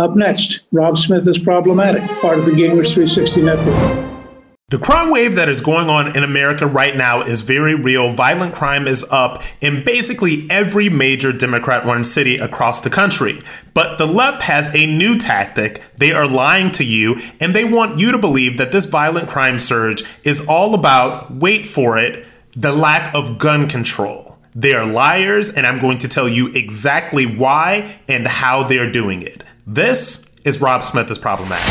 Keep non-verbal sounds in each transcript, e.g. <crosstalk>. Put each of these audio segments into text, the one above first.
Up next, Rob Smith is problematic, part of the Gamers 360 network. The crime wave that is going on in America right now is very real. Violent crime is up in basically every major Democrat run city across the country. But the left has a new tactic. They are lying to you, and they want you to believe that this violent crime surge is all about, wait for it, the lack of gun control. They are liars, and I'm going to tell you exactly why and how they're doing it. This is Rob Smith is Problematic.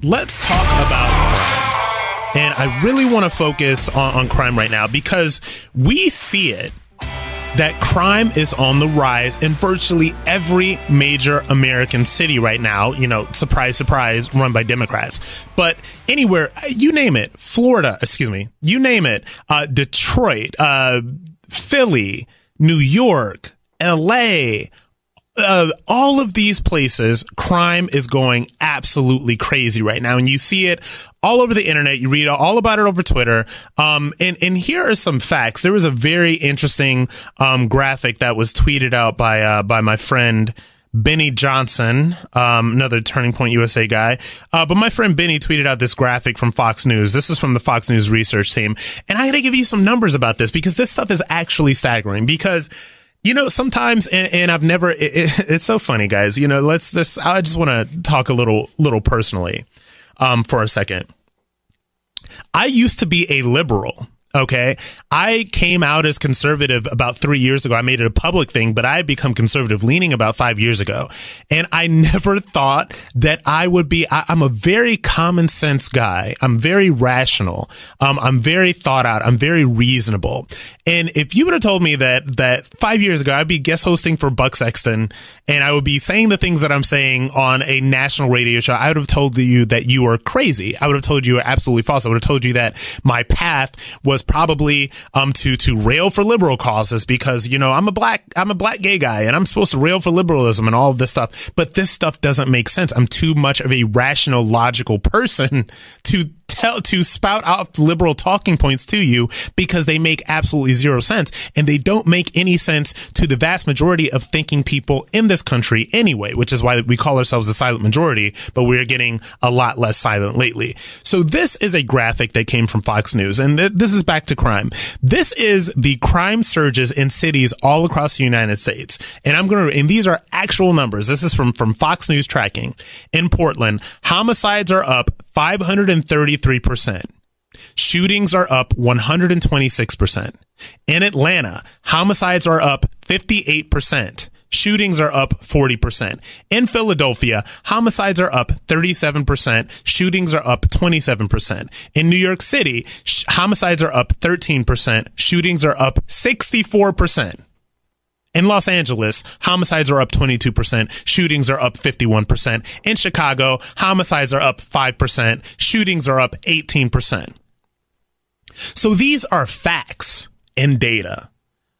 let's talk about crime. And I really want to focus on, on crime right now because we see it that crime is on the rise in virtually every major American city right now. You know, surprise, surprise, run by Democrats. But anywhere, you name it, Florida, excuse me, you name it, uh, Detroit, uh, Philly, New York, LA, uh, all of these places, crime is going absolutely crazy right now, and you see it all over the internet. You read all about it over Twitter. Um, and and here are some facts. There was a very interesting um, graphic that was tweeted out by uh, by my friend. Benny Johnson, um, another Turning Point USA guy. Uh, but my friend Benny tweeted out this graphic from Fox News. This is from the Fox News research team. And I got to give you some numbers about this because this stuff is actually staggering because you know, sometimes, and, and I've never, it, it, <laughs> it's so funny, guys. You know, let's just, I just want to talk a little, little personally, um, for a second. I used to be a liberal. Okay. I came out as conservative about three years ago. I made it a public thing, but I had become conservative leaning about five years ago. And I <laughs> never thought that I would be, I, am a very common sense guy. I'm very rational. Um, I'm very thought out. I'm very reasonable. And if you would have told me that, that five years ago, I'd be guest hosting for Buck Sexton and I would be saying the things that I'm saying on a national radio show, I would have told you that you were crazy. I would have told you you were absolutely false. I would have told you that my path was was probably um to to rail for liberal causes because you know I'm a black I'm a black gay guy and I'm supposed to rail for liberalism and all of this stuff. But this stuff doesn't make sense. I'm too much of a rational, logical person to tell to spout out liberal talking points to you because they make absolutely zero sense and they don't make any sense to the vast majority of thinking people in this country anyway, which is why we call ourselves the silent majority, but we're getting a lot less silent lately. So this is a graphic that came from Fox News and th- this is back to crime. This is the crime surges in cities all across the United States. And I'm going to, and these are actual numbers. This is from, from Fox News tracking in Portland. Homicides are up 533%. Shootings are up 126%. In Atlanta, homicides are up 58%. Shootings are up 40%. In Philadelphia, homicides are up 37%. Shootings are up 27%. In New York City, sh- homicides are up 13%. Shootings are up 64%. In Los Angeles, homicides are up 22%, shootings are up 51%. In Chicago, homicides are up 5%, shootings are up 18%. So these are facts and data.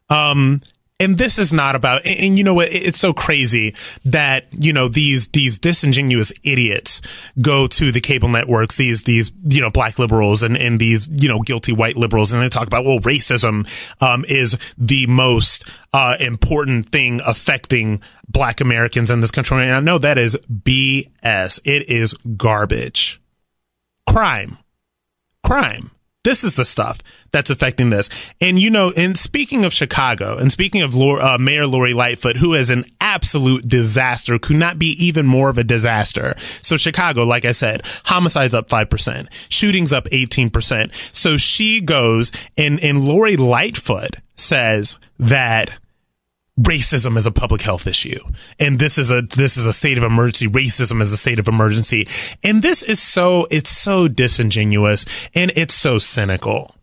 Um, and this is not about and, and you know what it's so crazy that you know these these disingenuous idiots go to the cable networks these these you know black liberals and and these you know guilty white liberals and they talk about well racism um, is the most uh, important thing affecting black Americans in this country. And I know that is BS it is garbage. Crime. Crime this is the stuff that's affecting this. And you know, and speaking of Chicago, and speaking of uh, Mayor Lori Lightfoot, who is an absolute disaster, could not be even more of a disaster. So Chicago, like I said, homicides up 5%, shootings up 18%. So she goes and, and Lori Lightfoot says that racism is a public health issue. And this is a this is a state of emergency. Racism is a state of emergency. And this is so it's so disingenuous and it's so cynical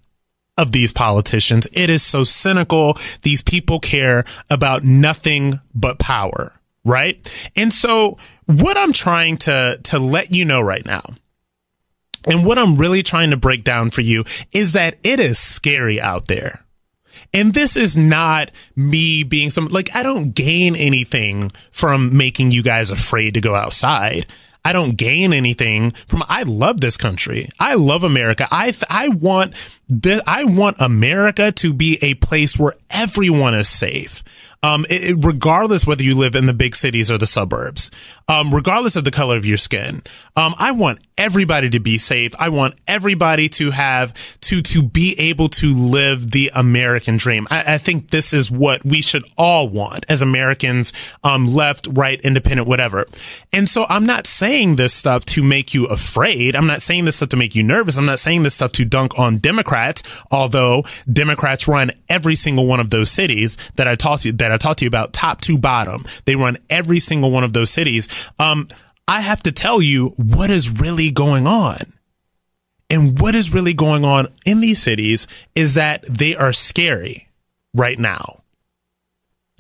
of these politicians. It is so cynical. These people care about nothing but power right? And so what i'm trying to to let you know right now and what I'm really trying to break down for you is that it is scary out there and this is not me being some, like, I don't gain anything from making you guys afraid to go outside. I don't gain anything from. I love this country. I love America. I I want the I want America to be a place where everyone is safe um, it, it, regardless whether you live in the big cities or the suburbs, um, regardless of the color of your skin. Um, I want everybody to be safe. I want everybody to have to to be able to live the American dream. I, I think this is what we should all want as Americans, um, left, right, independent, whatever. And so I'm not saying this stuff to make you afraid. I'm not saying this stuff to make you nervous. I'm not saying this stuff to dunk on Democrats, although Democrats run every single one of those cities that I talked to that I talked to you about, top to bottom. They run every single one of those cities. Um, I have to tell you what is really going on. And what is really going on in these cities is that they are scary right now.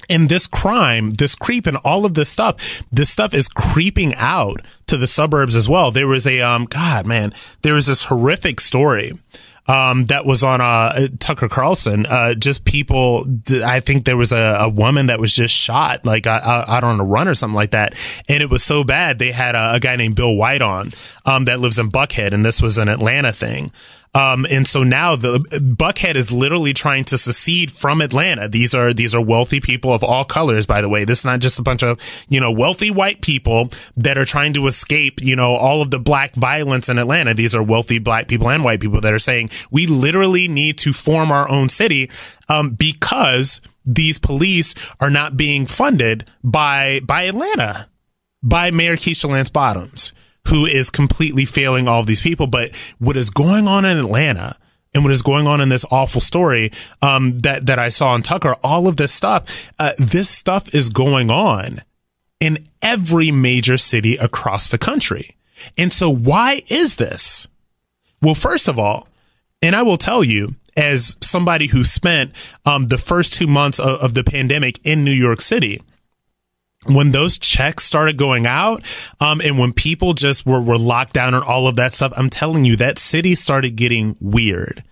And this crime, this creep and all of this stuff, this stuff is creeping out to the suburbs as well. There was a, um, God, man, there was this horrific story um, that was on uh, Tucker Carlson. Uh, just people. I think there was a, a woman that was just shot, like uh, out on a run or something like that, and it was so bad they had a, a guy named Bill White on um, that lives in Buckhead, and this was an Atlanta thing. Um, and so now the Buckhead is literally trying to secede from Atlanta. These are these are wealthy people of all colors, by the way. This is not just a bunch of you know wealthy white people that are trying to escape you know all of the black violence in Atlanta. These are wealthy black people and white people that are saying we literally need to form our own city um, because these police are not being funded by by Atlanta by Mayor Keisha Lance Bottoms who is completely failing all of these people. But what is going on in Atlanta and what is going on in this awful story um, that that I saw on Tucker, all of this stuff, uh, this stuff is going on in every major city across the country. And so, why is this? Well, first of all, and I will tell you, as somebody who spent um, the first two months of, of the pandemic in New York City when those checks started going out, um, and when people just were, were locked down and all of that stuff, I'm telling you, that city started getting weird.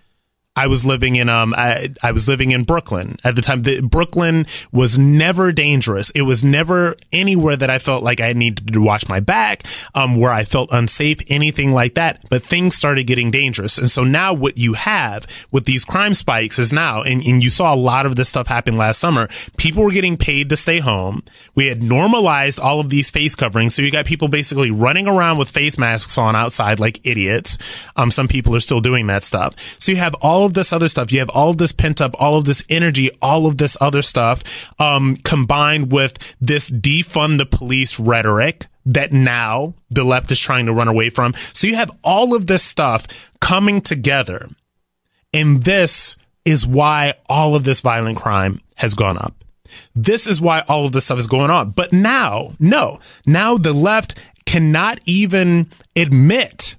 I was living in um I, I was living in Brooklyn at the time. The, Brooklyn was never dangerous. It was never anywhere that I felt like I needed to watch my back, um, where I felt unsafe, anything like that. But things started getting dangerous, and so now what you have with these crime spikes is now, and, and you saw a lot of this stuff happen last summer. People were getting paid to stay home. We had normalized all of these face coverings, so you got people basically running around with face masks on outside like idiots. Um, some people are still doing that stuff. So you have all of this other stuff. You have all of this pent up, all of this energy, all of this other stuff, um, combined with this defund the police rhetoric that now the left is trying to run away from. So you have all of this stuff coming together. And this is why all of this violent crime has gone up. This is why all of this stuff is going on. But now, no, now the left cannot even admit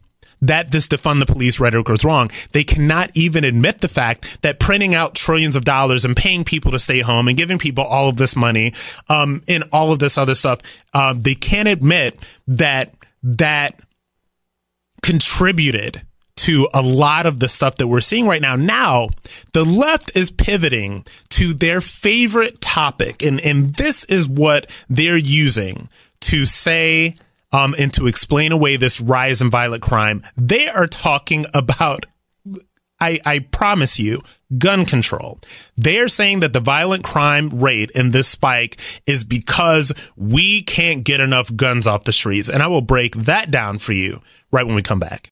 that this defund the police rhetoric was wrong. They cannot even admit the fact that printing out trillions of dollars and paying people to stay home and giving people all of this money, um, and all of this other stuff, uh, they can't admit that that contributed to a lot of the stuff that we're seeing right now. Now, the left is pivoting to their favorite topic, and, and this is what they're using to say um, and to explain away this rise in violent crime, they are talking about I, I, promise you, gun control. They are saying that the violent crime rate in this spike is because we can't get enough guns off the streets. And I will break that down for you right when we come back.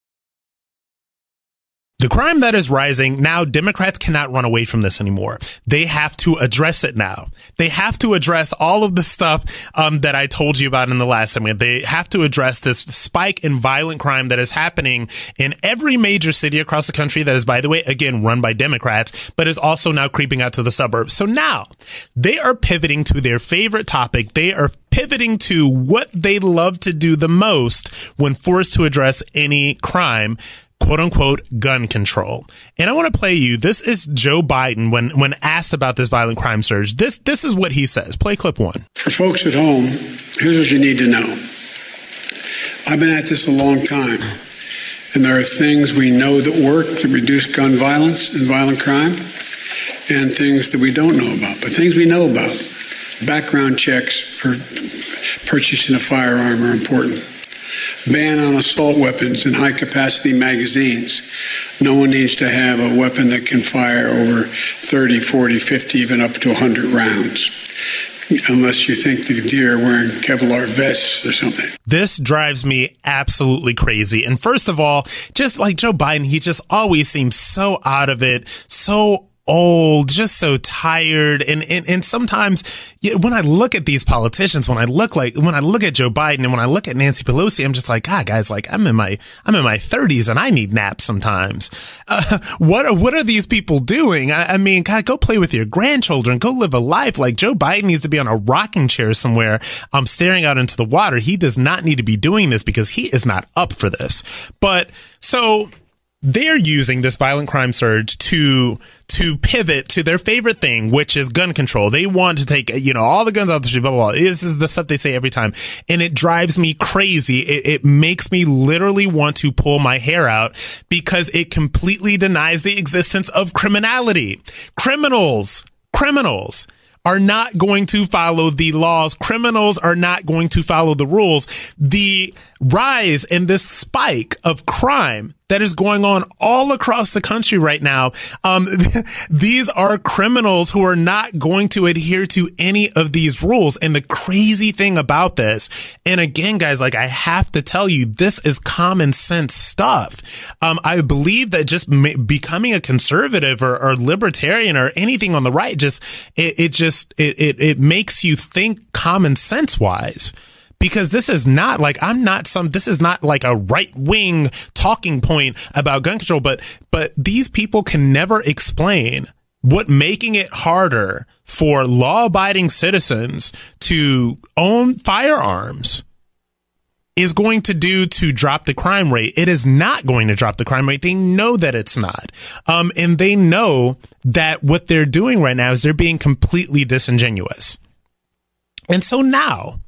The crime that is rising now, Democrats cannot run away from this anymore. They have to address it now. They have to address all of the stuff um, that I told you about in the last segment. They have to address this spike in violent crime that is happening in every major city across the country. That is, by the way, again, run by Democrats, but is also now creeping out to the suburbs. So now they are pivoting to their favorite topic. They are pivoting to what they love to do the most when forced to address any crime quote unquote gun control. And I want to play you. This is Joe Biden when when asked about this violent crime surge. This this is what he says. Play clip 1. For folks at home, here's what you need to know. I've been at this a long time. And there are things we know that work that reduce gun violence and violent crime and things that we don't know about. But things we know about. Background checks for purchasing a firearm are important ban on assault weapons and high capacity magazines. No one needs to have a weapon that can fire over 30, 40, 50, even up to 100 rounds. Unless you think the deer are wearing Kevlar vests or something. This drives me absolutely crazy. And first of all, just like Joe Biden, he just always seems so out of it, so old, just so tired. And, and, and sometimes when I look at these politicians, when I look like, when I look at Joe Biden and when I look at Nancy Pelosi, I'm just like, God, guys, like I'm in my, I'm in my thirties and I need naps sometimes. <laughs> Uh, what are, what are these people doing? I, I mean, God, go play with your grandchildren, go live a life. Like Joe Biden needs to be on a rocking chair somewhere. I'm um, staring out into the water. He does not need to be doing this because he is not up for this. But so, they're using this violent crime surge to to pivot to their favorite thing, which is gun control. They want to take you know all the guns off the street, blah blah blah. This is the stuff they say every time, and it drives me crazy. It, it makes me literally want to pull my hair out because it completely denies the existence of criminality. Criminals, criminals are not going to follow the laws. Criminals are not going to follow the rules. The rise in this spike of crime that is going on all across the country right now. Um, <laughs> these are criminals who are not going to adhere to any of these rules. And the crazy thing about this, and again, guys, like I have to tell you, this is common sense stuff. Um, I believe that just becoming a conservative or, or, libertarian or anything on the right, just, it, it just, it, it, it makes you think common sense wise because this is not like I'm not some this is not like a right wing talking point about gun control but but these people can never explain what making it harder for law abiding citizens to own firearms is going to do to drop the crime rate. It is not going to drop the crime rate. They know that it's not. Um, and they know that what they're doing right now is they're being completely disingenuous. And so now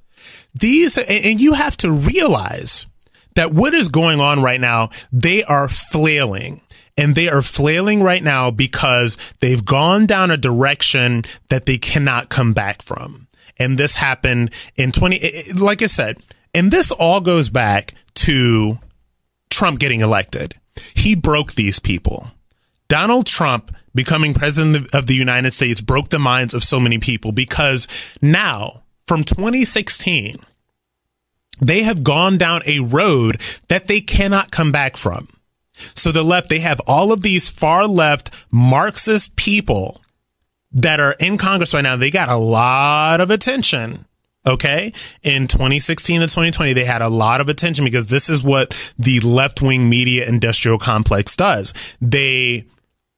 these, and you have to realize that what is going on right now, they are flailing. And they are flailing right now because they've gone down a direction that they cannot come back from. And this happened in 20, like I said, and this all goes back to Trump getting elected. He broke these people. Donald Trump becoming president of the United States broke the minds of so many people because now from 2016, they have gone down a road that they cannot come back from. So the left, they have all of these far left Marxist people that are in Congress right now. They got a lot of attention. Okay. In 2016 and 2020, they had a lot of attention because this is what the left wing media industrial complex does. They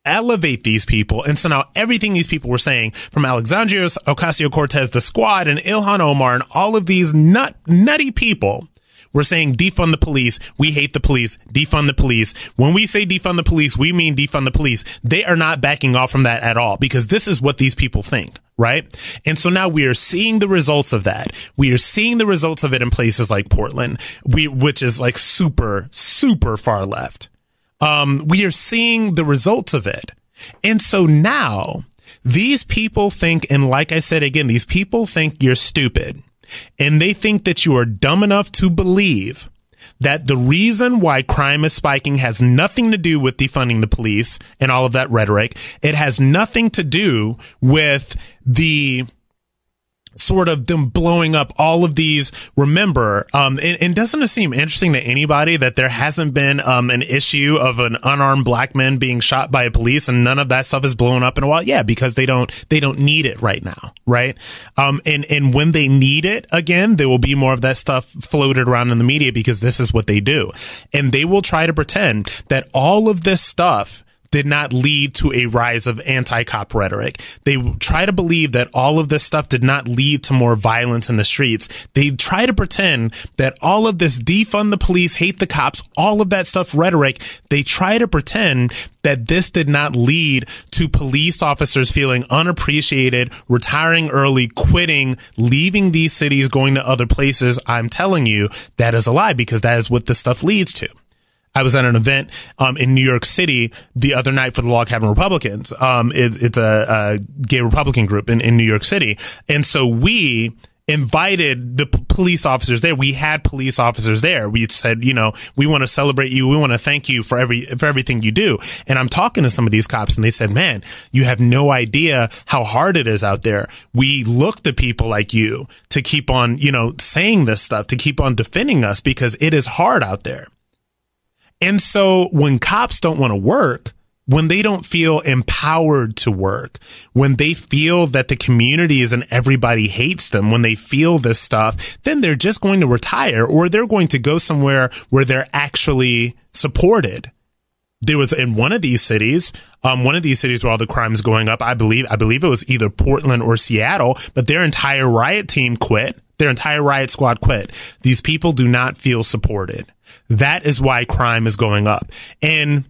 elevate these people. And so now everything these people were saying from Alexandria Ocasio Cortez, the squad, and Ilhan Omar, and all of these nut, nutty people were saying defund the police. We hate the police. Defund the police. When we say defund the police, we mean defund the police. They are not backing off from that at all because this is what these people think. Right. And so now we are seeing the results of that. We are seeing the results of it in places like Portland, we, which is like super, super far left um, we are seeing the results of it. And so now these people think, and like I said again, these people think you're stupid and they think that you are dumb enough to believe that the reason why crime is spiking has nothing to do with defunding the police and all of that rhetoric. It has nothing to do with the sort of them blowing up all of these. Remember, um, and, and, doesn't it seem interesting to anybody that there hasn't been um, an issue of an unarmed black man being shot by a police and none of that stuff is blown up in a while? Yeah, because they don't they don't need it right now, right? Um, and and when they need it again, there will be more of that stuff floated around in the media because this is what they do, and they will try to pretend that all of this stuff did not lead to a rise of anti-cop rhetoric. They try to believe that all of this stuff did not lead to more violence in the streets. They try to pretend that all of this defund the police, hate the cops, all of that stuff rhetoric, they try to pretend that this did not lead to police officers feeling unappreciated, retiring early, quitting, leaving these cities, going to other places. I'm telling you, that is a lie because that is what this stuff leads to. I was at an event um, in New York City the other night for the Log Cabin Republicans. Um, it, it's a, a, gay Republican group in, in New York City. And so we, invited the p- police officers there. We had police officers there. We said, you know, we want to celebrate you. We want to thank you for every for everything you do. And I'm talking to some of these cops, and they said, man, you have no idea how hard it is out there. We look to people like you to keep on, you know, saying this stuff, to keep on defending us because it is hard out there. And so when cops don't want to work, when they don't feel empowered to work, when they feel that the communities and everybody hates them, when they feel this stuff, then they're just going to retire or they're going to go somewhere where they're actually supported. There was in one of these cities, um, one of these cities where all the crime is going up. I believe, I believe it was either Portland or Seattle, but their entire riot team quit. Their entire riot squad quit. These people do not feel supported. That is why crime is going up. And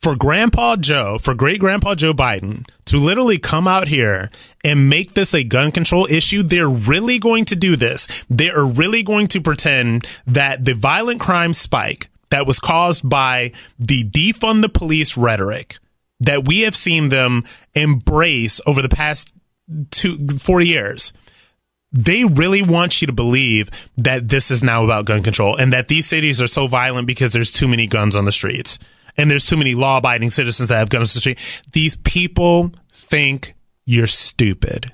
for Grandpa Joe, for great Grandpa Joe Biden to literally come out here and make this a gun control issue, they're really going to do this. They are really going to pretend that the violent crime spike that was caused by the defund the police rhetoric that we have seen them embrace over the past two, 40 years they really want you to believe that this is now about gun control and that these cities are so violent because there's too many guns on the streets and there's too many law abiding citizens that have guns on the street. These people think you're stupid.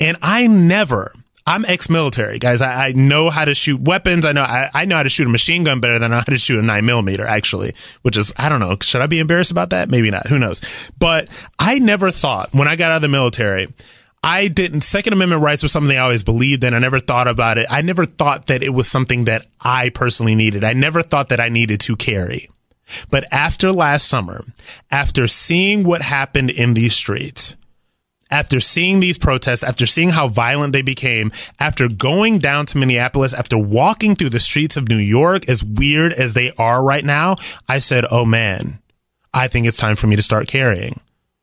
And I never, I'm ex-military, guys. I, I, know how to shoot weapons. I know I, I, know how to shoot a machine gun better than I know how to shoot a nine millimeter, actually. Which is I don't know. Should I be embarrassed about that? Maybe not. Who knows? But I never thought when I got out of the military. I didn't. Second Amendment rights was something I always believed in. I never thought about it. I never thought that it was something that I personally needed. I never thought that I needed to carry. But after last summer, after seeing what happened in these streets, after seeing these protests, after seeing how violent they became, after going down to Minneapolis, after walking through the streets of New York, as weird as they are right now, I said, oh man, I think it's time for me to start carrying.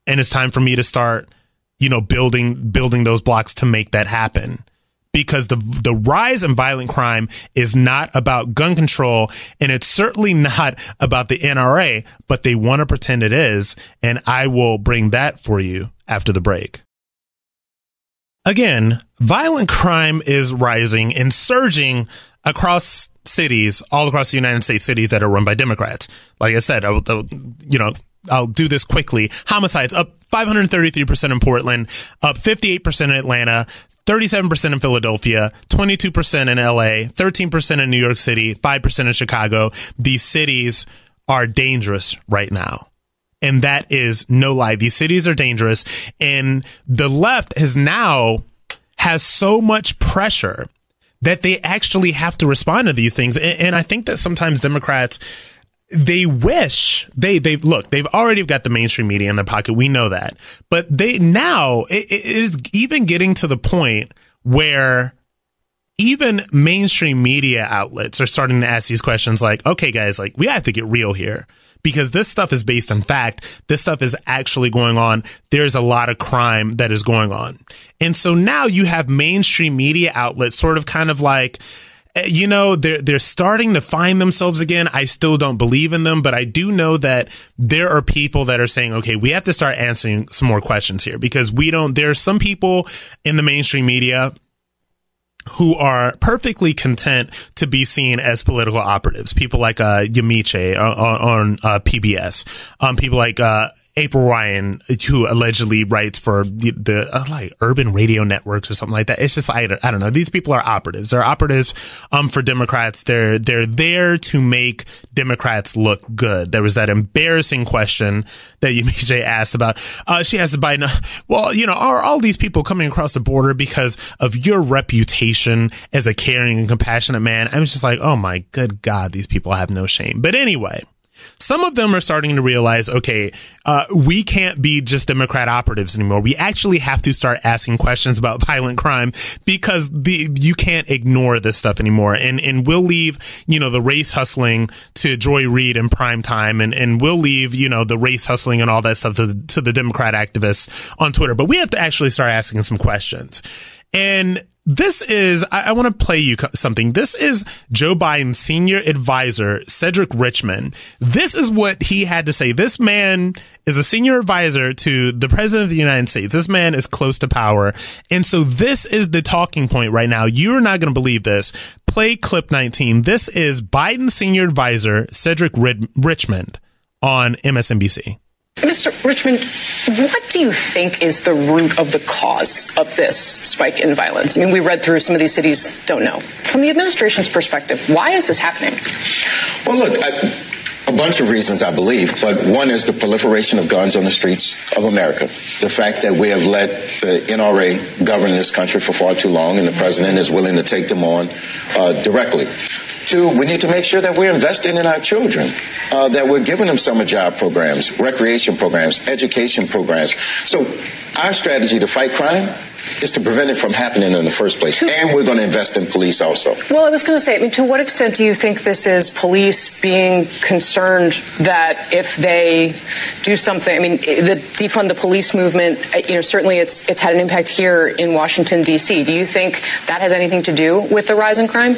And it's time for me to start, you know, building, building those blocks to make that happen because the the rise in violent crime is not about gun control and it's certainly not about the NRA, but they want to pretend it is, and I will bring that for you after the break. Again, violent crime is rising and surging across cities, all across the United States, cities that are run by Democrats. Like I said, I you know, I'll do this quickly. Homicides up 533% in Portland, up 58% in Atlanta, 37% in Philadelphia, 22% in LA, 13% in New York City, 5% in Chicago. These cities are dangerous right now. And that is no lie. These cities are dangerous. And the left has now has so much pressure that they actually have to respond to these things. And, and I think that sometimes Democrats they wish they they look they've already got the mainstream media in their pocket. We know that. But they now it, it is even getting to the point where even mainstream media outlets are starting to ask these questions like okay guys like we have to get real here because this stuff is based on fact. This stuff is actually going on. There's a lot of crime that is going on. And so now you have mainstream media outlets sort of kind of like you know they're they're starting to find themselves again i still don't believe in them but i do know that there are people that are saying okay we have to start answering some more questions here because we don't there are some people in the mainstream media who are perfectly content to be seen as political operatives. People like uh, Yamiche on, on uh, PBS. Um, people like uh, April Ryan, who allegedly writes for the, the uh, like urban radio networks or something like that. It's just I don't, I don't know. These people are operatives. They're operatives um for Democrats. They're they're there to make Democrats look good. There was that embarrassing question that <laughs> Yamiche asked about. Uh, she asked Biden, <laughs> well, you know, are all these people coming across the border because of your reputation as a caring and compassionate man? I was just like, oh my good God, these people have no shame. But anyway. Some of them are starting to realize, okay, uh, we can't be just Democrat operatives anymore. We actually have to start asking questions about <laughs> violent crime because the, you can't ignore this stuff anymore. And, and we'll leave, you know, the race hustling to Joy Reid in prime time and, and we'll leave, you know, the race hustling and all that stuff to, to the Democrat activists on Twitter. But we have to actually start asking some questions. And This is, I, I want to play you something. This is Joe Biden's senior advisor, Cedric Richmond. This is what he had to say. This man is a senior advisor to the president of the United States. This man is close to power. And so this is the talking point right now. You're not going to believe this. Play clip 19. This is Biden senior advisor, Cedric Richmond on MSNBC. Mr. Richmond, what do you think is the root of the cause of this spike in violence? I mean, we read through some of these cities don't know. From the administration's perspective, why is this happening? Well, look, I, a bunch of reasons, I believe, but one is the proliferation of guns on the streets of America. The fact that we have let the NRA govern this country for far too long, and the president is willing to take them on uh, directly. Two, we need to make sure that we're investing in our children, uh, that we're giving them summer job programs, recreation programs, education programs. So our strategy to fight crime is to prevent it from happening in the first place. And we're going to invest in police also. Well, I was going to say, I mean, to what extent do you think this is police being concerned that if they do something, I mean, the defund the police movement, you know, certainly it's it's had an impact here in Washington D.C. Do you think that has anything to do with the rise in crime?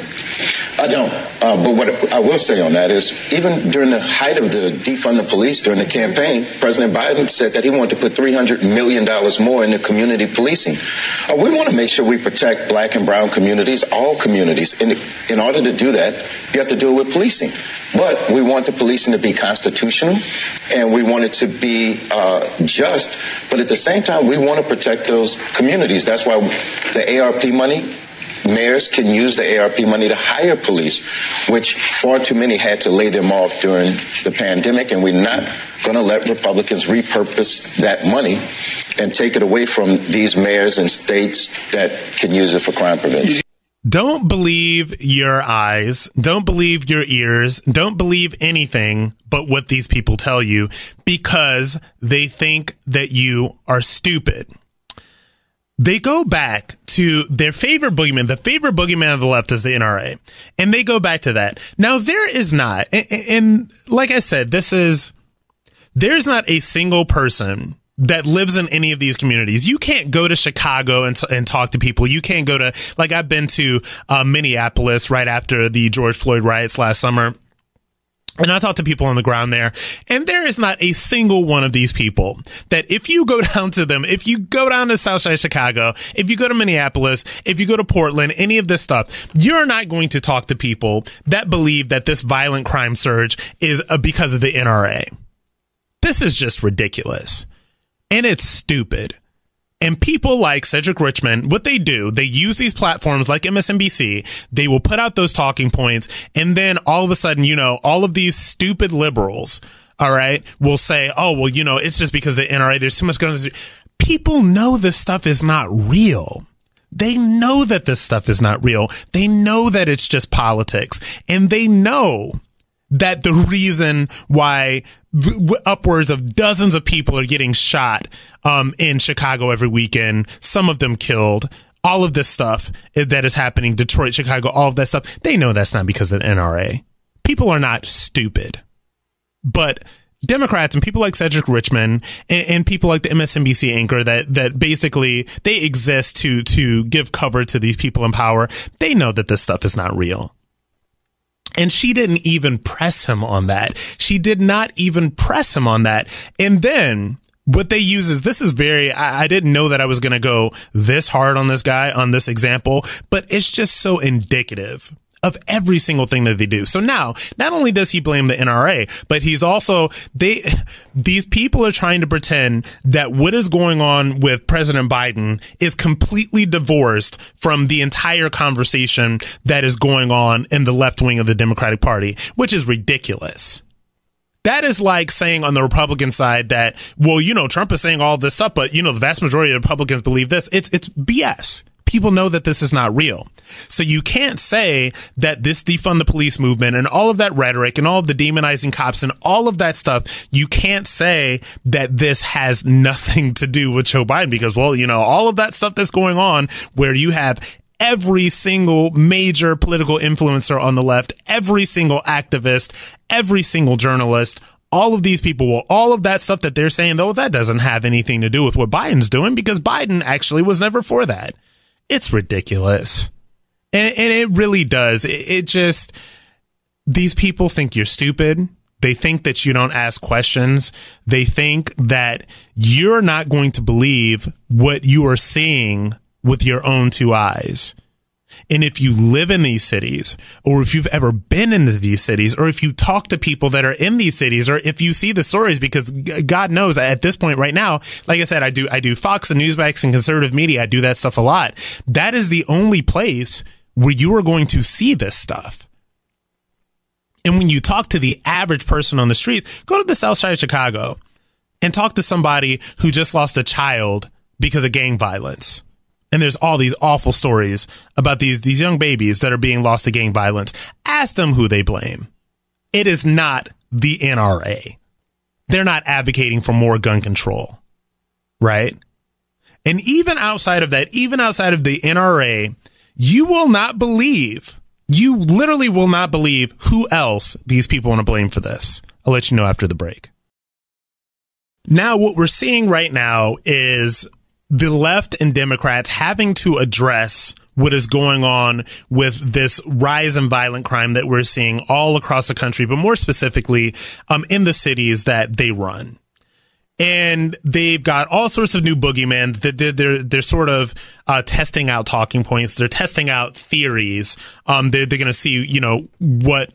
I don't. Uh, but what I will say on that is, even during the height of the defund the police during the campaign, President Biden said that he wanted to put three hundred million dollars more into community policing. Uh, we want to make sure we protect black and brown communities, all communities. In, in order to do that, you have to do it with policing. But we want the policing to be constitutional and we want it to be uh, just. But at the same time, we want to protect those communities. That's why the ARP money mayors can use the ARP money to hire police, which far too many had to lay them off during the pandemic, and we're not going to let Republicans repurpose that money and take it away from these mayors and states that can use it for crime prevention. Don't believe your eyes. Don't believe your ears. Don't believe anything but what these people tell you because they think that you are stupid they go back to their favorite boogeyman. The favorite boogeyman of the left is the NRA. And they go back to that. Now, there is not, and, and like I said, this is, there's not a single person that lives in any of these communities. You can't go to Chicago and, t- and talk to people. You can't go to, like, I've been to uh, Minneapolis right after the George Floyd riots last summer. And I talked to people on the ground there, and there is not a single one of these people that if you go <laughs> down to them, if you go down to Southside Chicago, if you go to Minneapolis, if you go to Portland, any of this stuff, you're not going to talk to people that believe that this violent crime surge is uh, because of the NRA. This is just ridiculous. And it's stupid. And people like Cedric Richmond, what they do, they use these platforms like MSNBC. They will put out those talking points. And then all of a sudden, you know, all of these stupid liberals, all right, will say, oh, well, you know, it's just because the NRA, there's too much going on. People know this stuff is not real. They know that this stuff is not real. They know that it's just politics and they know that the reason why upwards of dozens of people are getting shot um, in Chicago every weekend, some of them killed. All of this stuff that is happening, Detroit, Chicago, all of that stuff, they know that's not because of NRA. People are not stupid. But Democrats and people like Cedric Richmond and, and, people like the MSNBC anchor that that basically they exist to to give cover to these people in power. They know that this stuff is not real. And she didn't even press him on that. She did not even press him on that. And then what they use is this is very, I, I didn't know that I was going to go this hard on this guy on this example, but it's just so indicative of every single thing that they do. So now, not only does he blame the NRA, but he's also, they, these people are trying to pretend that what is going on with President Biden is completely divorced from the entire conversation that is going on in the left wing of the Democratic Party, which is ridiculous. That is like saying on the Republican side that, well, you know, Trump is saying all this stuff, but you know, the vast majority of Republicans believe this. It's, it's BS people know that this is not real. So you can't say that this defund the police movement and all of that rhetoric and all of the demonizing cops and all of that stuff, you can't say that this has <laughs> nothing to do with Joe Biden because, well, you know, all of that stuff that's going on where you have every single major political influencer on the left, every single activist, every single journalist, all of these people, well, all of that stuff that they're saying, though, that doesn't have anything to do with what Biden's doing because Biden actually was never for that It's ridiculous. And, and it really does. It, it just, these people think you're stupid. They think that you don't ask questions. They think that you're not going to believe what you are seeing with your own two eyes. And if you live in these cities, or if you've ever been into these cities, or if you talk to people that are in these cities, or if you see the stories, because God knows at this point right now, like I said, I do, I do Fox and Newsmax and conservative media. I do that stuff a lot. That is the only place where you are going to see this stuff. And when you talk to the average person on the street, go to the south side of Chicago and talk to somebody who just lost a child because of gang violence. And there's all these awful stories about these, these young babies that are being lost to gang violence. Ask them who they blame. It is not the NRA. They're not advocating for more gun control, right? And even outside of that, even outside of the NRA, you will not believe you literally will not believe who else these people want to blame for this. I'll let you know after the break. Now, what we're seeing right now is the left and Democrats having to address what is going on with this rise in violent crime that we're seeing all across the country, but more specifically, um, in the cities that they run and they've got all sorts of new boogeymen that they're, they're, they're sort of uh, testing out talking points. They're testing out theories. Um, they're, they're going to see, you know, what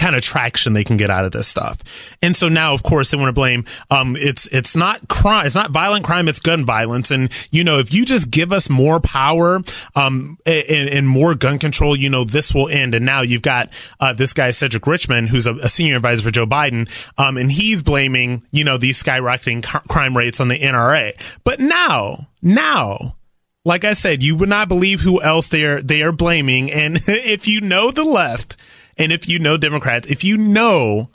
kind of traction they can get out of this stuff. And so now, of course, they want to blame, um, it's, it's not crime. It's not violent crime. It's gun violence. And, you know, if you just give us more power, um, and, and more gun control, you know, this will end. And now you've got, uh, this guy, Cedric Richmond, who's a, a senior advisor for Joe Biden. Um, and he's blaming, you know, these skyrocketing crime rates on the NRA. But now, now, like I said, you would not believe who else they are they are blaming. And <laughs> if you know the left, and if you know Democrats, if you know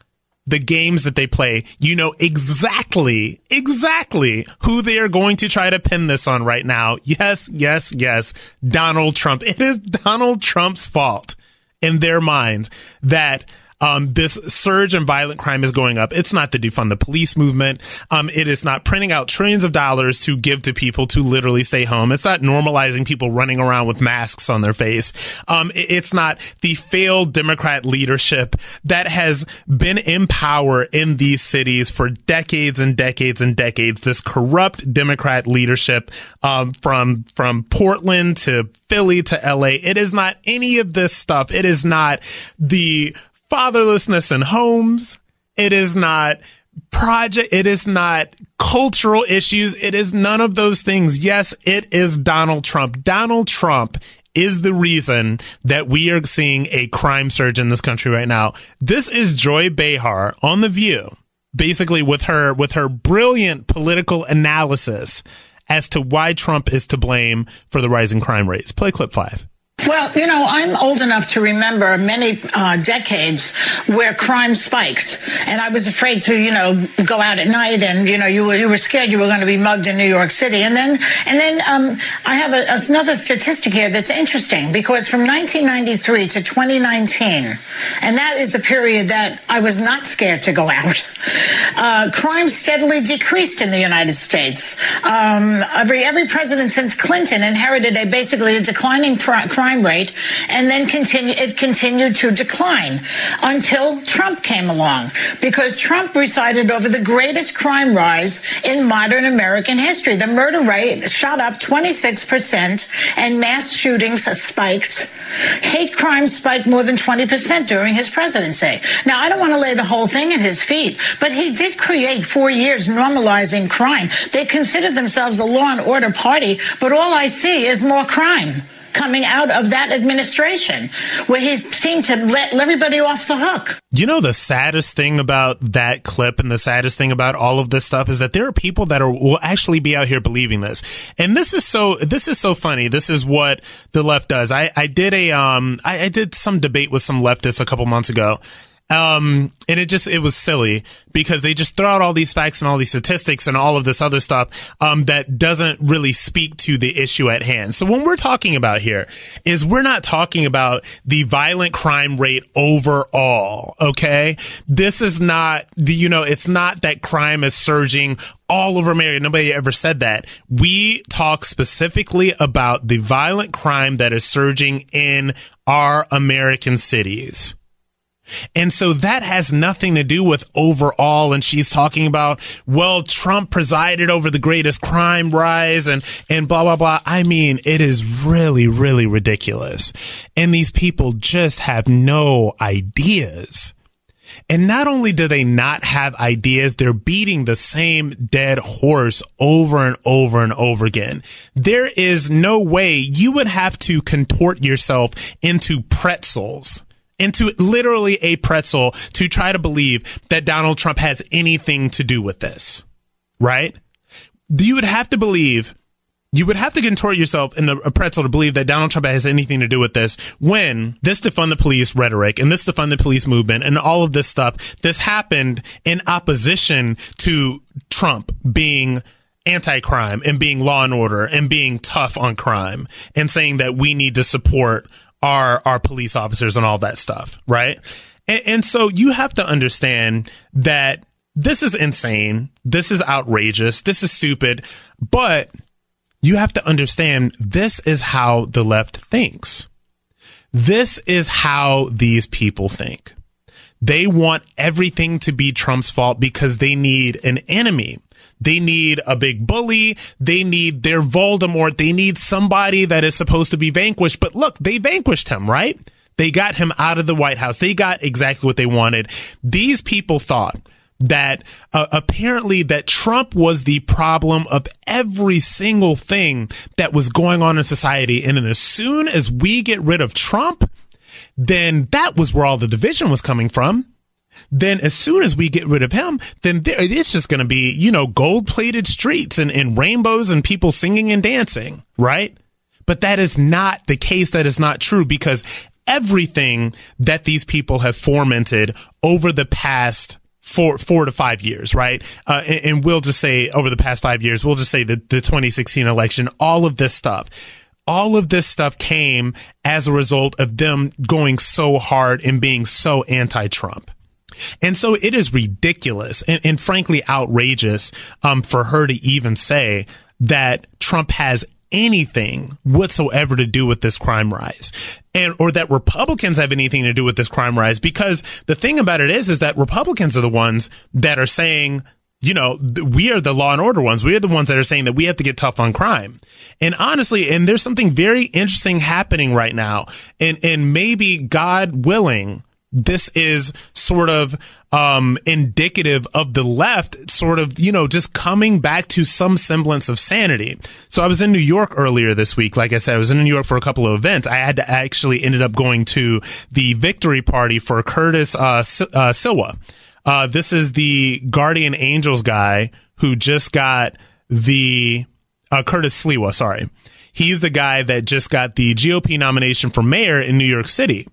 the games that they play, you know exactly, exactly who they are going to try to pin this on right now. Yes, yes, yes. Donald Trump. It is Donald Trump's fault in their mind that um, this surge in violent crime is going up. It's not the defund the police movement. Um, it is not printing out trillions of dollars to give to people to literally stay home. It's not normalizing people running around with masks on their face. Um, it, it's not the failed Democrat leadership that has been in power in these cities for decades and decades and decades. This corrupt Democrat leadership, um, from, from Portland to Philly to LA. It is not any of this stuff. It is not the fatherlessness in homes. It is not project. It is not cultural issues. It is none of those things. Yes, it is Donald Trump. Donald Trump is the reason that we are seeing a crime surge in this country right now. This is Joy Behar on The View, basically with her, with her brilliant political analysis as to why Trump is to blame for the rising crime rates. Play clip five. Well, you know, I'm old enough to remember many uh, decades where crime spiked, and I was afraid to, you know, go out at night, and you know, you were you were scared you were going to be mugged in New York City, and then and then um, I have a, another statistic here that's interesting because from 1993 to 2019, and that is a period that I was not scared to go out. <laughs> Uh, crime steadily decreased in the United States. Um, every every president since Clinton inherited a basically a declining pr- crime crime rate, and then continue, it continued to decline until Trump came along, because Trump presided over the greatest crime rise in modern American history. The murder rate shot up 26%, and mass shootings spiked. Hate crime spiked more than 20% during his presidency. Now, I don't want to lay the whole thing at his feet, but he did create four years normalizing crime. They consider themselves a law and order party, but all I see is more crime coming out of that administration where he seemed to let everybody off the hook. You know, the saddest thing about that clip and the saddest thing about all of this stuff is that there are people that are, will actually be out here believing this. And this is so, this is so funny. This is what the left does. I, I did a, um, I, I did some debate with some leftists a couple months ago Um, and it just, it was silly because they just throw out all these facts and all these statistics and all of this other stuff, um, that doesn't really speak to the issue at hand. So when we're talking about here is we're not talking about the violent crime rate overall. Okay. This is not the, you know, it's not that crime is surging all over America. Nobody ever said that. We talk specifically about the violent crime that is surging in our American cities. And so that has nothing to do with overall. And she's talking about, well, Trump presided over the greatest crime rise and, and blah, blah, blah. I mean, it is really, really ridiculous. And these people just have no ideas. And not only do they not have ideas, they're beating the same dead horse over and over and over again. There is no way you would have to contort yourself into pretzels into literally a pretzel to try to believe that Donald Trump has anything to do with this, right? You would have to believe, you would have to contort yourself in a pretzel to believe that Donald Trump has anything to do with this when this defund the police rhetoric and this defund the police movement and all of this stuff, this happened in opposition to Trump being anti-crime and being law and order and being tough on crime and saying that we need to support our our police officers and all that stuff, right? And, and so you have to understand that this is insane. This is outrageous. This is stupid. But you have to understand this is how the left thinks. This is how these people think. They want everything to be Trump's fault because they need an enemy. They need a big bully. They need their Voldemort. They need somebody that is supposed to be vanquished. But look, they vanquished him, right? They got him out of the White House. They got exactly what they wanted. These people thought that uh, apparently that Trump was the problem of every single thing that was going on in society. And then as soon as we get rid of Trump, then that was where all the division was coming from then as soon as we get rid of him, then there, it's just going to be, you know, gold plated streets and, and rainbows and people singing and dancing, right? But that is not the case. That is not true because everything that these people have fomented over the past four four to five years, right? Uh, and, and, we'll just say over the past five years, we'll just say the the 2016 election, all of this stuff. All of this stuff came as a result of them going so hard and being so anti-Trump. And so it is ridiculous and, and frankly outrageous um, for her to even say that Trump has anything whatsoever to do with this crime rise and or that Republicans have anything to do with this crime rise because the thing about it is is that Republicans are the ones that are saying you know, we are the law and order ones. We are the ones that are saying that we have to get tough on crime. And honestly, and there's something very interesting happening right now. And, and maybe God willing, this is sort of um, indicative of the left sort of, you know, just coming back to some semblance of sanity. So I was in New York earlier this week. Like I said, I was in New York for a couple of events. I had to actually ended up going to the victory party for Curtis uh, uh, Sliwa. Uh, this is the Guardian Angels guy who just got the uh, Curtis Sliwa. Sorry, he's the guy that just got the GOP nomination for mayor in New York City.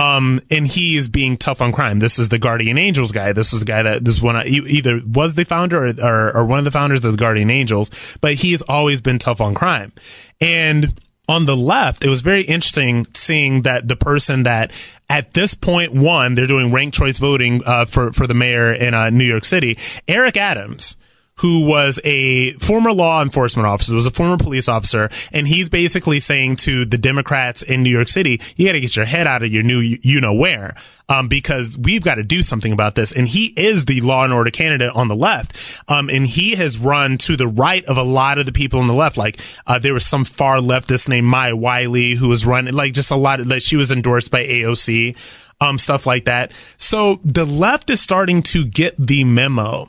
Um, and he is being tough on crime. This is the Guardian Angels guy. This is the guy that this one either was the founder or, or, or one of the founders of the Guardian Angels, but he has always been tough on crime. And on the left, it was very interesting seeing that the person that at this point, one, they're doing ranked choice voting uh, for for the mayor in uh, New York City. Eric Adams, who was a former law enforcement officer, was a former police officer, and he's basically saying to the Democrats in New York City, you got to get your head out of your new you know where. Um, because we've got to do something about this. And he is the law and order candidate on the left. Um, and he has run to the right of a lot of the people on the left. Like, uh, there was some far leftist named Maya Wiley who was running, like just a lot of, like she was endorsed by AOC, um, stuff like that. So the left is starting to get the memo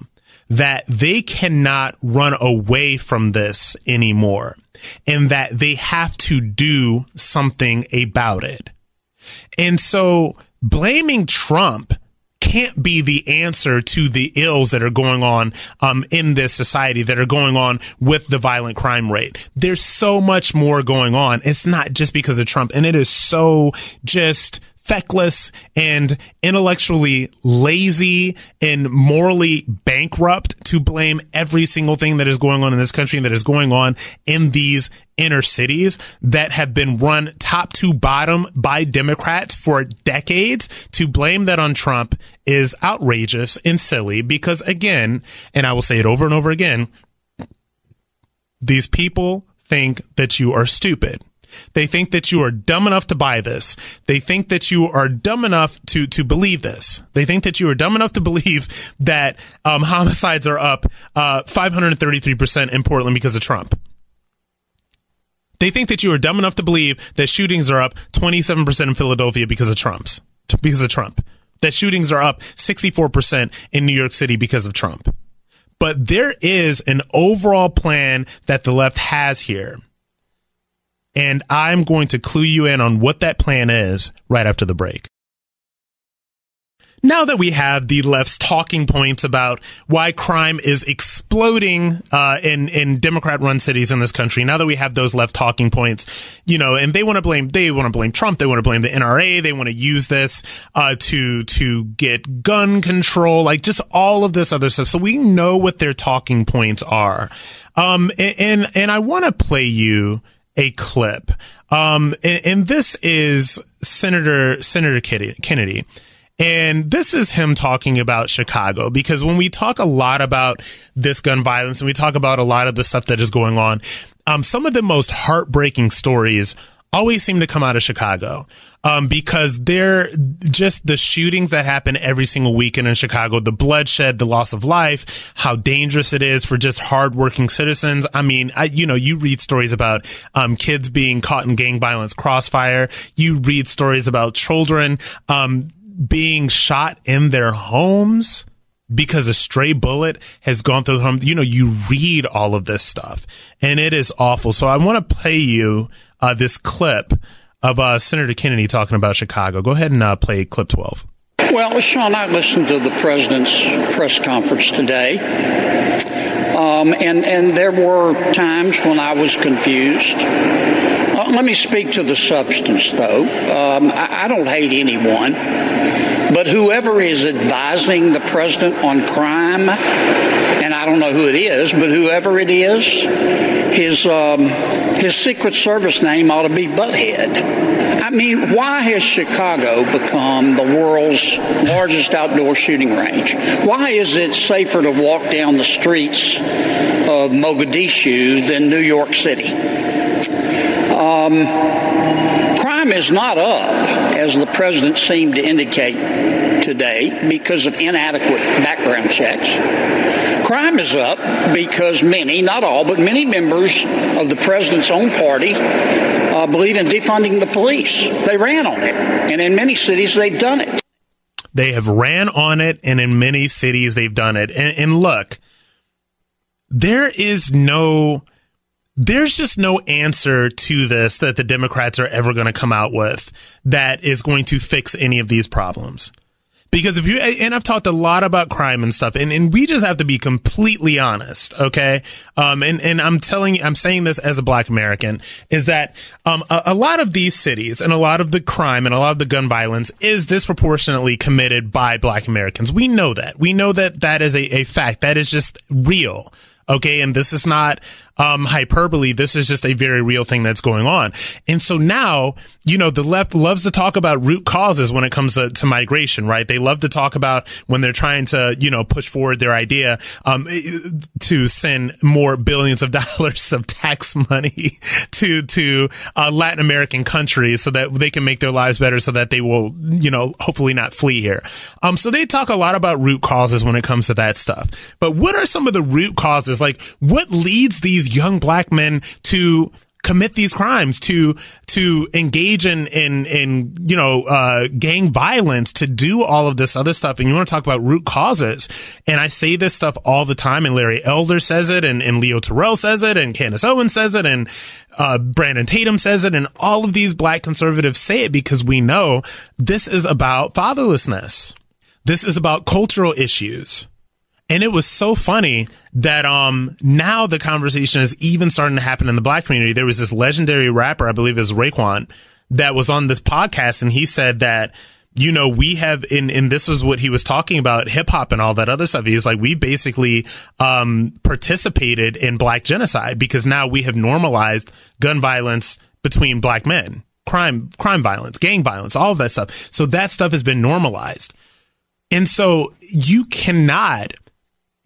that they cannot run away from this anymore and that they have to do something about it. And so blaming Trump can't be the answer to the ills that are going on um, in this society that are going on with the violent crime rate. There's so much more going on. It's not just because of Trump, and it is so just feckless and intellectually lazy and morally bankrupt to blame every single thing that is going on in this country and that is going on in these inner cities that have been run top to bottom by Democrats for decades to blame that on Trump is outrageous and silly because again, and I will say it over and over again, these people think that you are stupid. They think that you are dumb enough to buy this. They think that you are dumb enough to to believe this. They think that you are dumb enough to believe that um, homicides are up uh, 533 percent in Portland because of Trump. They think that you are dumb enough to believe that shootings are up 27 percent in Philadelphia because of Trump's because of Trump. That shootings are up 64 percent in New York City because of Trump. But there is an overall plan that the left has here and I'm going to clue you in on what that plan is right after the break. Now that we have the left's talking points about why crime is exploding uh, in in Democrat-run cities in this country, now that we have those left talking points, you know, and they want to blame they want to blame Trump, they want to blame the NRA, they want to use this uh, to to get gun control, like just all of this other stuff. So we know what their talking points are, um, and and, and I want to play you a clip. Um, and, and, this is Senator Senator Kennedy. And this is him talking about Chicago because when we talk a lot about this gun violence and we talk about a lot of the stuff that is going on, um, some of the most heartbreaking stories always seem to come out of Chicago. Um, because they're just the shootings that happen every single weekend in Chicago, the bloodshed, the loss of life, how dangerous it is for just hardworking citizens. I mean, I, you know, you read stories about, um, kids being caught in gang violence crossfire. You read stories about children, um, being shot in their homes because a stray bullet has gone through the home. You know, you read all of this stuff and it is awful. So I want to play you uh, this clip of uh, Senator Kennedy talking about Chicago. Go ahead and uh, play clip 12. Well, Sean, I listened to the president's press conference today. Um, and, and there were times when I was confused. Uh, let me speak to the substance, though. Um, I, I don't hate anyone, but whoever is advising the president on crime, and I don't know who it is, but whoever it is, his um, his Secret Service name ought to be Butthead. I mean, why has Chicago become the world's largest outdoor shooting range? Why is it safer to walk down the streets of Mogadishu than New York City? Um, crime is not up, as the president seemed to indicate today, because of inadequate background checks. Crime is up because many, not all, but many members of the president's own party uh, believe in defunding the police. They ran on it, and in many cities they've done it. They have ran on it, and in many cities they've done it. And, and look, there is no there's just no answer to this that the Democrats are ever going to come out with that is going to fix any of these problems. Because if you, and I've talked a lot about crime and stuff, and, and we just have to be completely honest, okay? Um, and, and I'm telling you, I'm saying this as a black American, is that, um, a, a lot of these cities and a lot of the crime and a lot of the gun violence is disproportionately committed by black Americans. We know that. We know that that is a, a fact. That is just real. Okay. And this is not, um, hyperbole. This is just a very real thing that's going on. And so now, you know, the left loves to talk about root causes when it comes to, to migration, right? They love to talk about when they're trying to, you know, push forward their idea, um, to send more billions of <laughs> dollars of tax money <laughs> to, to, uh, Latin American countries so that they can make their lives better so that they will, you know, hopefully not flee here. Um, so they talk a lot about root causes when it comes to that stuff. But what are some of the root causes? Like what leads these young black men to commit these crimes to to engage in in in you know uh gang violence to do all of this other stuff. And you want to talk about root causes. And i say this stuff all the time and larry elder says it and, and leo terrell says it and candace owens says it and uh brandon tatum says it and all of these black conservatives say it because we know this is about fatherlessness. This is about cultural issues and it was so funny that um now the conversation is even starting to happen in the black community. There was this legendary rapper, I believe is Raekwon, that was on this podcast and he said that you know, we have in, and this was what he was talking about hip hop and all that other stuff. He was like, we basically, um, participated in black genocide because now we have normalized gun violence between black men, crime, crime violence, gang violence, all of that stuff. So that stuff has been normalized. And so you cannot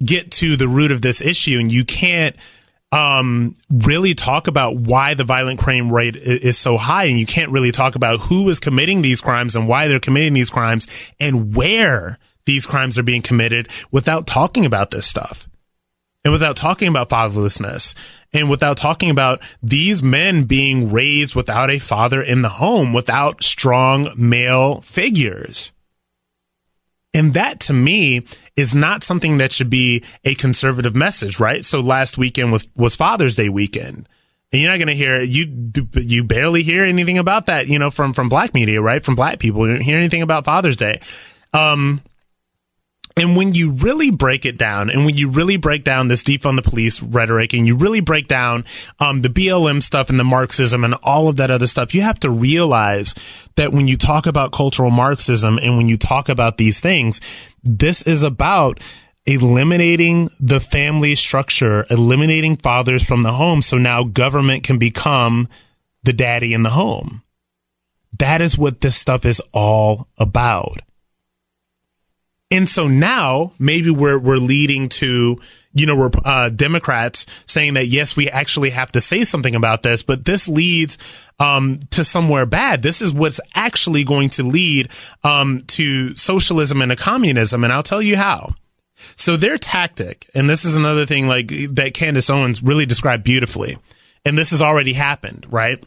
get to the root of this issue and you can't um, really talk about why the violent crime rate is so high. And you can't really talk about who is committing these crimes and why they're committing these crimes and where these crimes are being committed without talking about this stuff. And without talking about fatherlessness and without talking about these men being raised without a father in the home, without strong male figures. And that to me is not something that should be a conservative message, right? So last weekend was, was Father's Day weekend. And you're not going to hear you you barely hear anything about that, you know, from from black media, right? From black people, you don't hear anything about Father's Day. Um, and when you really break it down and when you really break down this defund the police rhetoric and you really break down um, the BLM stuff and the Marxism and all of that other stuff, you have to realize that when you talk about cultural Marxism and when you talk about these things, this is about eliminating the family structure, eliminating fathers from the home. So now government can become the daddy in the home. That is what this stuff is all about. And so now maybe we're, we're leading to, you know, uh, Democrats saying that yes, we actually have to say something about this, but this leads, um, to somewhere bad. This is what's actually going to lead, um, to socialism and a communism. And I'll tell you how. So their tactic, and this is another thing like that Candace Owens really described beautifully. And this has already happened, right?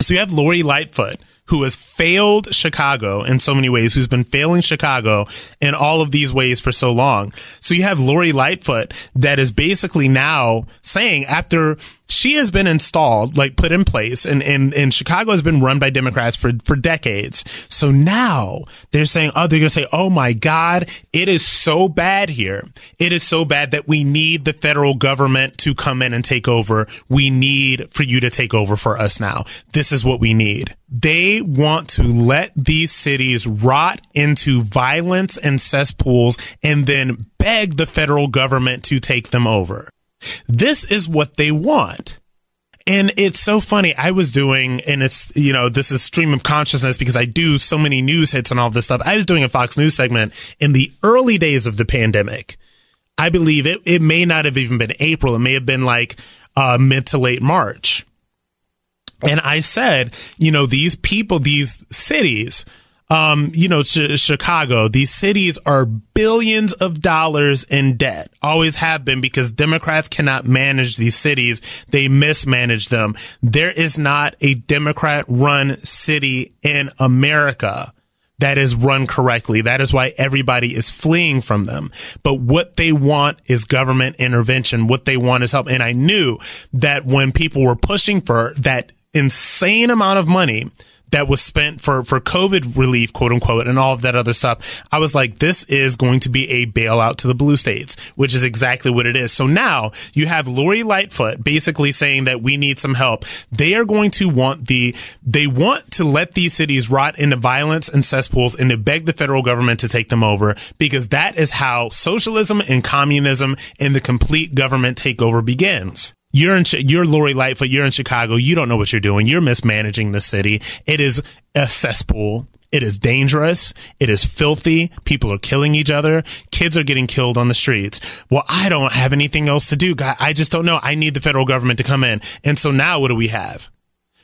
So you have Lori Lightfoot, who has failed Chicago in so many ways, who's been failing Chicago in all of these ways for so long. So you have Lori Lightfoot that is basically now saying after she has been installed, like put in place, and, and, and Chicago has been run by Democrats for, for decades. So now they're saying, oh, they're going to say, oh my God, it is so bad here. It is so bad that we need the federal government to come in and take over. We need for you to take over for us now. This is what we need. They want to let these cities rot into violence and cesspools and then beg the federal government to take them over. This is what they want. And it's so funny. I was doing, and it's, you know, this is stream of consciousness because I do so many news hits and all this stuff. I was doing a Fox News segment in the early days of the pandemic. I believe it, it may not have even been April. It may have been like, uh, mid to late March. And I said, you know, these people, these cities, um, you know, ch- Chicago, these cities are billions of dollars in debt, always have been because Democrats cannot manage these cities. They mismanage them. There is not a Democrat run city in America that is run correctly. That is why everybody is fleeing from them. But what they want is government intervention. What they want is help. And I knew that when people were pushing for that insane amount of money that was spent for, for COVID relief, quote unquote, and all of that other stuff. I was like, this is going to be a bailout to the blue states, which is exactly what it is. So now you have Lori Lightfoot basically saying that we need some help. They are going to want the, they want to let these cities rot into violence and cesspools and to beg the federal government to take them over because that is how socialism and communism and the complete government takeover begins. You're in, you're Lori Lightfoot. You're in Chicago. You don't know what you're doing. You're mismanaging the city. It is a cesspool. It is dangerous. It is filthy. People are killing each other. Kids are getting killed on the streets. Well, I don't have anything else to do. I just don't know. I need the federal government to come in. And so now what do we have?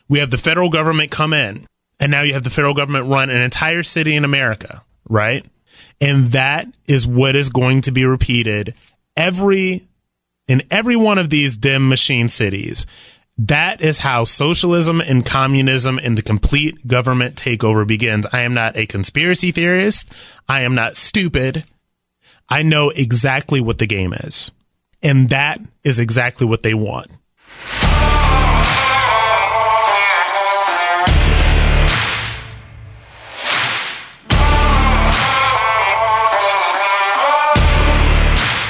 We have the federal government come in and now you have the federal government run an entire city in America, right? And that is what is going to be repeated every in every one of these Dem machine cities. That is how socialism and communism and the complete government takeover begins. I am not a conspiracy theorist. I am not stupid. I know exactly what the game is. And that is exactly what they want.